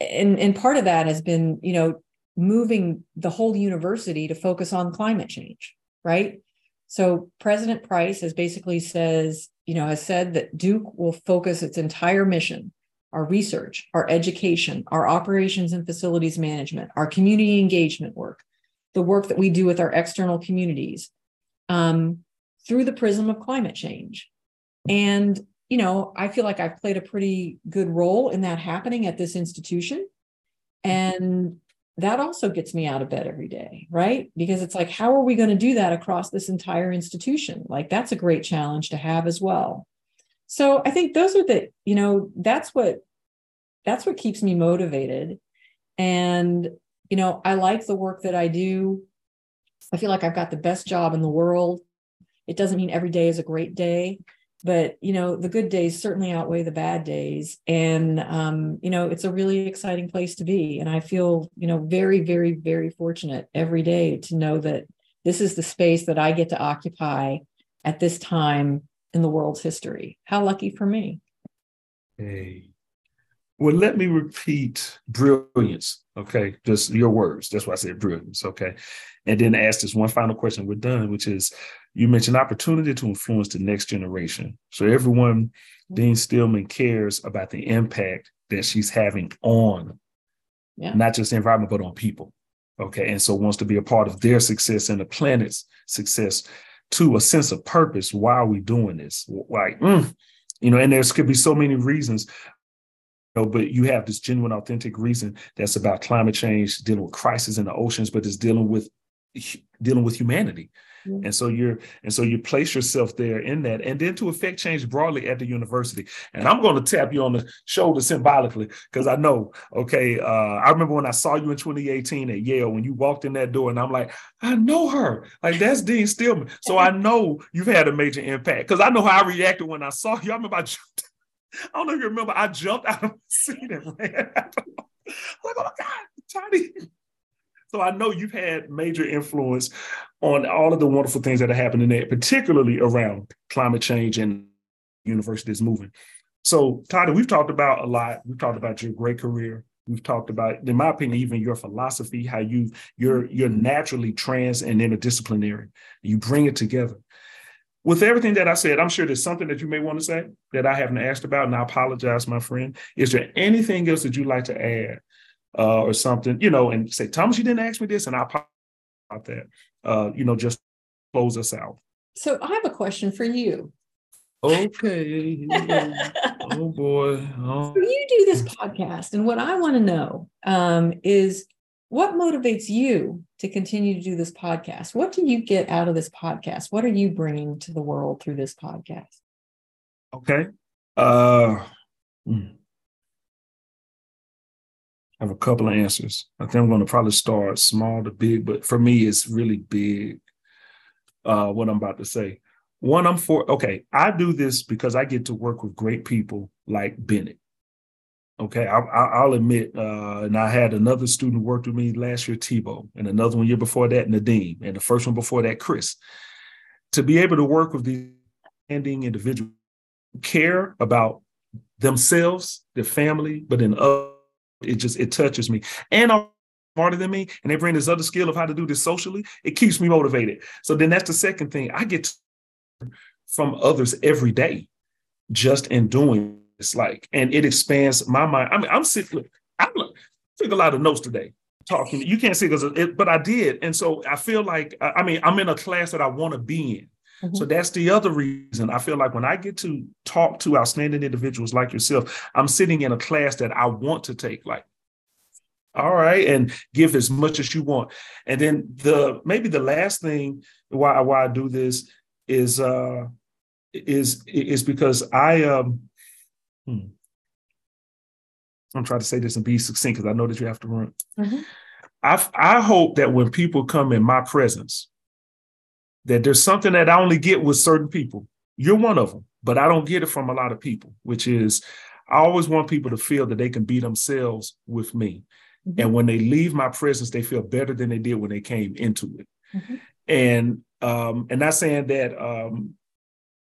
and and part of that has been you know moving the whole university to focus on climate change right so president price has basically says you know has said that duke will focus its entire mission our research our education our operations and facilities management our community engagement work the work that we do with our external communities um, through the prism of climate change. And, you know, I feel like I've played a pretty good role in that happening at this institution. And that also gets me out of bed every day, right? Because it's like, how are we going to do that across this entire institution? Like, that's a great challenge to have as well. So I think those are the, you know, that's what that's what keeps me motivated. And you know, I like the work that I do. I feel like I've got the best job in the world. It doesn't mean every day is a great day. But you know the good days certainly outweigh the bad days. And um, you know it's a really exciting place to be. And i feel you know very very very fortunate every day to know that this is the space that i get to occupy at this time in the world's history. How lucky for me. Hey. Well let me repeat brilliance okay just your words that's why i said brilliance okay and then ask this one final question we're done which is you mentioned opportunity to influence the next generation. So everyone, Dean Steelman cares about the impact that she's having on yeah. not just the environment, but on people. Okay. And so wants to be a part of their success and the planet's success to a sense of purpose. Why are we doing this? Like, mm, you know, and there's could be so many reasons, know, but you have this genuine, authentic reason that's about climate change, dealing with crisis in the oceans, but it's dealing with dealing with humanity. And so you're and so you place yourself there in that and then to affect change broadly at the university. And i'm going to tap you on the shoulder symbolically because i know okay uh, i remember when i saw you in 2018 at yale when you walked in that door and i'm like i know her. Like that's dean steelman. So i know you've had a major impact because i know how i reacted when i saw you. I remember i jumped I don't know if you remember, I jumped out of the seat and ran. I'm like, oh my God, Tony. So I know you've had major influence on all of the wonderful things that are happening there, particularly around climate change and universities moving. So, Todd, we've talked about a lot. We've talked about your great career. We've talked about, in my opinion, even your philosophy, how you you're you're naturally trans and interdisciplinary. You bring it together. With everything that I said, I'm sure there's something that you may want to say that I haven't asked about, and I apologize, my friend. Is there anything else that you'd like to add uh, or something, you know, and say, Thomas, you didn't ask me this, and I apologize about that. Uh, you know, just close us out. So I have a question for you. Okay. oh boy. Oh. So you do this podcast, and what I want to know um, is what motivates you to continue to do this podcast? What do you get out of this podcast? What are you bringing to the world through this podcast? Okay. Uh, hmm. I have a couple of answers. I think I'm going to probably start small to big, but for me, it's really big. Uh, what I'm about to say. One, I'm for. Okay, I do this because I get to work with great people like Bennett. Okay, I, will admit, uh, and I had another student worked with me last year, Tebow, and another one year before that, Nadim, and the first one before that, Chris. To be able to work with these ending individuals, care about themselves, their family, but in other it just it touches me. And I'm smarter than me, and they bring this other skill of how to do this socially. It keeps me motivated. So then that's the second thing. I get from others every day, just in doing this. Like, and it expands my mind. I mean, I'm sitting. I took a lot of notes today talking. You can't see because it, but I did, and so I feel like I mean I'm in a class that I want to be in. Mm-hmm. So that's the other reason I feel like when I get to talk to outstanding individuals like yourself, I'm sitting in a class that I want to take. Like, all right, and give as much as you want. And then the maybe the last thing why why I do this is uh is is because I um hmm, I'm trying to say this and be succinct because I know that you have to run. Mm-hmm. I I hope that when people come in my presence, that there's something that I only get with certain people. You're one of them, but I don't get it from a lot of people, which is I always want people to feel that they can be themselves with me. Mm-hmm. And when they leave my presence, they feel better than they did when they came into it. Mm-hmm. And um, and not saying that um,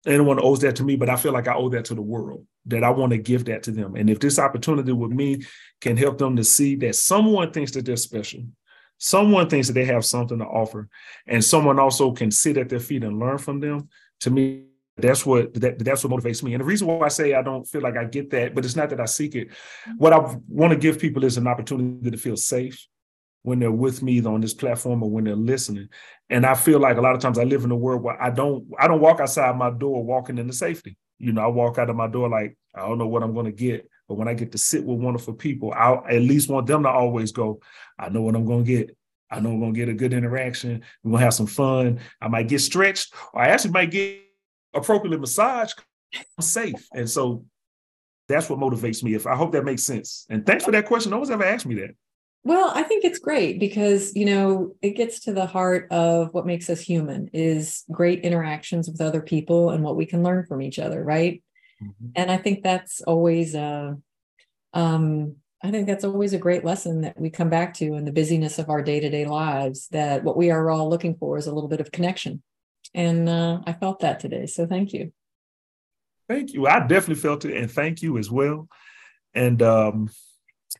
anyone owes that to me, but I feel like I owe that to the world, that I want to give that to them. And if this opportunity with me can help them to see that someone thinks that they're special, someone thinks that they have something to offer and someone also can sit at their feet and learn from them to me that's what that, that's what motivates me and the reason why i say i don't feel like i get that but it's not that i seek it what i want to give people is an opportunity to feel safe when they're with me on this platform or when they're listening and i feel like a lot of times i live in a world where i don't i don't walk outside my door walking into safety you know i walk out of my door like i don't know what i'm going to get but when I get to sit with wonderful people, I at least want them to always go, I know what I'm going to get. I know I'm going to get a good interaction. We're going to have some fun. I might get stretched, or I actually might get appropriately massaged. I'm safe. And so that's what motivates me. If I hope that makes sense. And thanks for that question. No one's ever asked me that. Well, I think it's great because, you know, it gets to the heart of what makes us human is great interactions with other people and what we can learn from each other, right? Mm-hmm. And I think that's always a um I think that's always a great lesson that we come back to in the busyness of our day-to-day lives that what we are all looking for is a little bit of connection. And uh, I felt that today. So thank you. Thank you. I definitely felt it and thank you as well. And um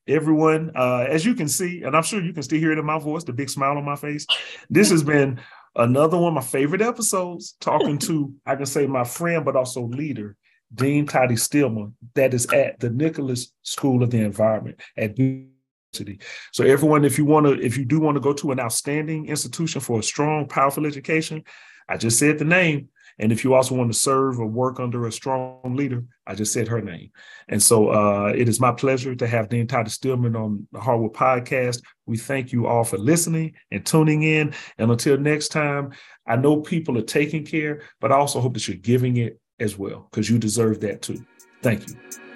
everyone. Uh, as you can see, and I'm sure you can still hear it in my voice, the big smile on my face. This has been another one of my favorite episodes, talking to, I can say, my friend, but also leader, Dean Toddi Steelman, that is at the Nicholas School of the Environment at University. So everyone, if you want to, if you do want to go to an outstanding institution for a strong, powerful education, I just said the name, and if you also want to serve or work under a strong leader, I just said her name. And so uh, it is my pleasure to have Dean Toddi Steelman on the Heartwood Podcast. We thank you all for listening and tuning in. And until next time, I know people are taking care, but I also hope that you're giving it as well, because you deserve that too. Thank you.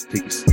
Peace.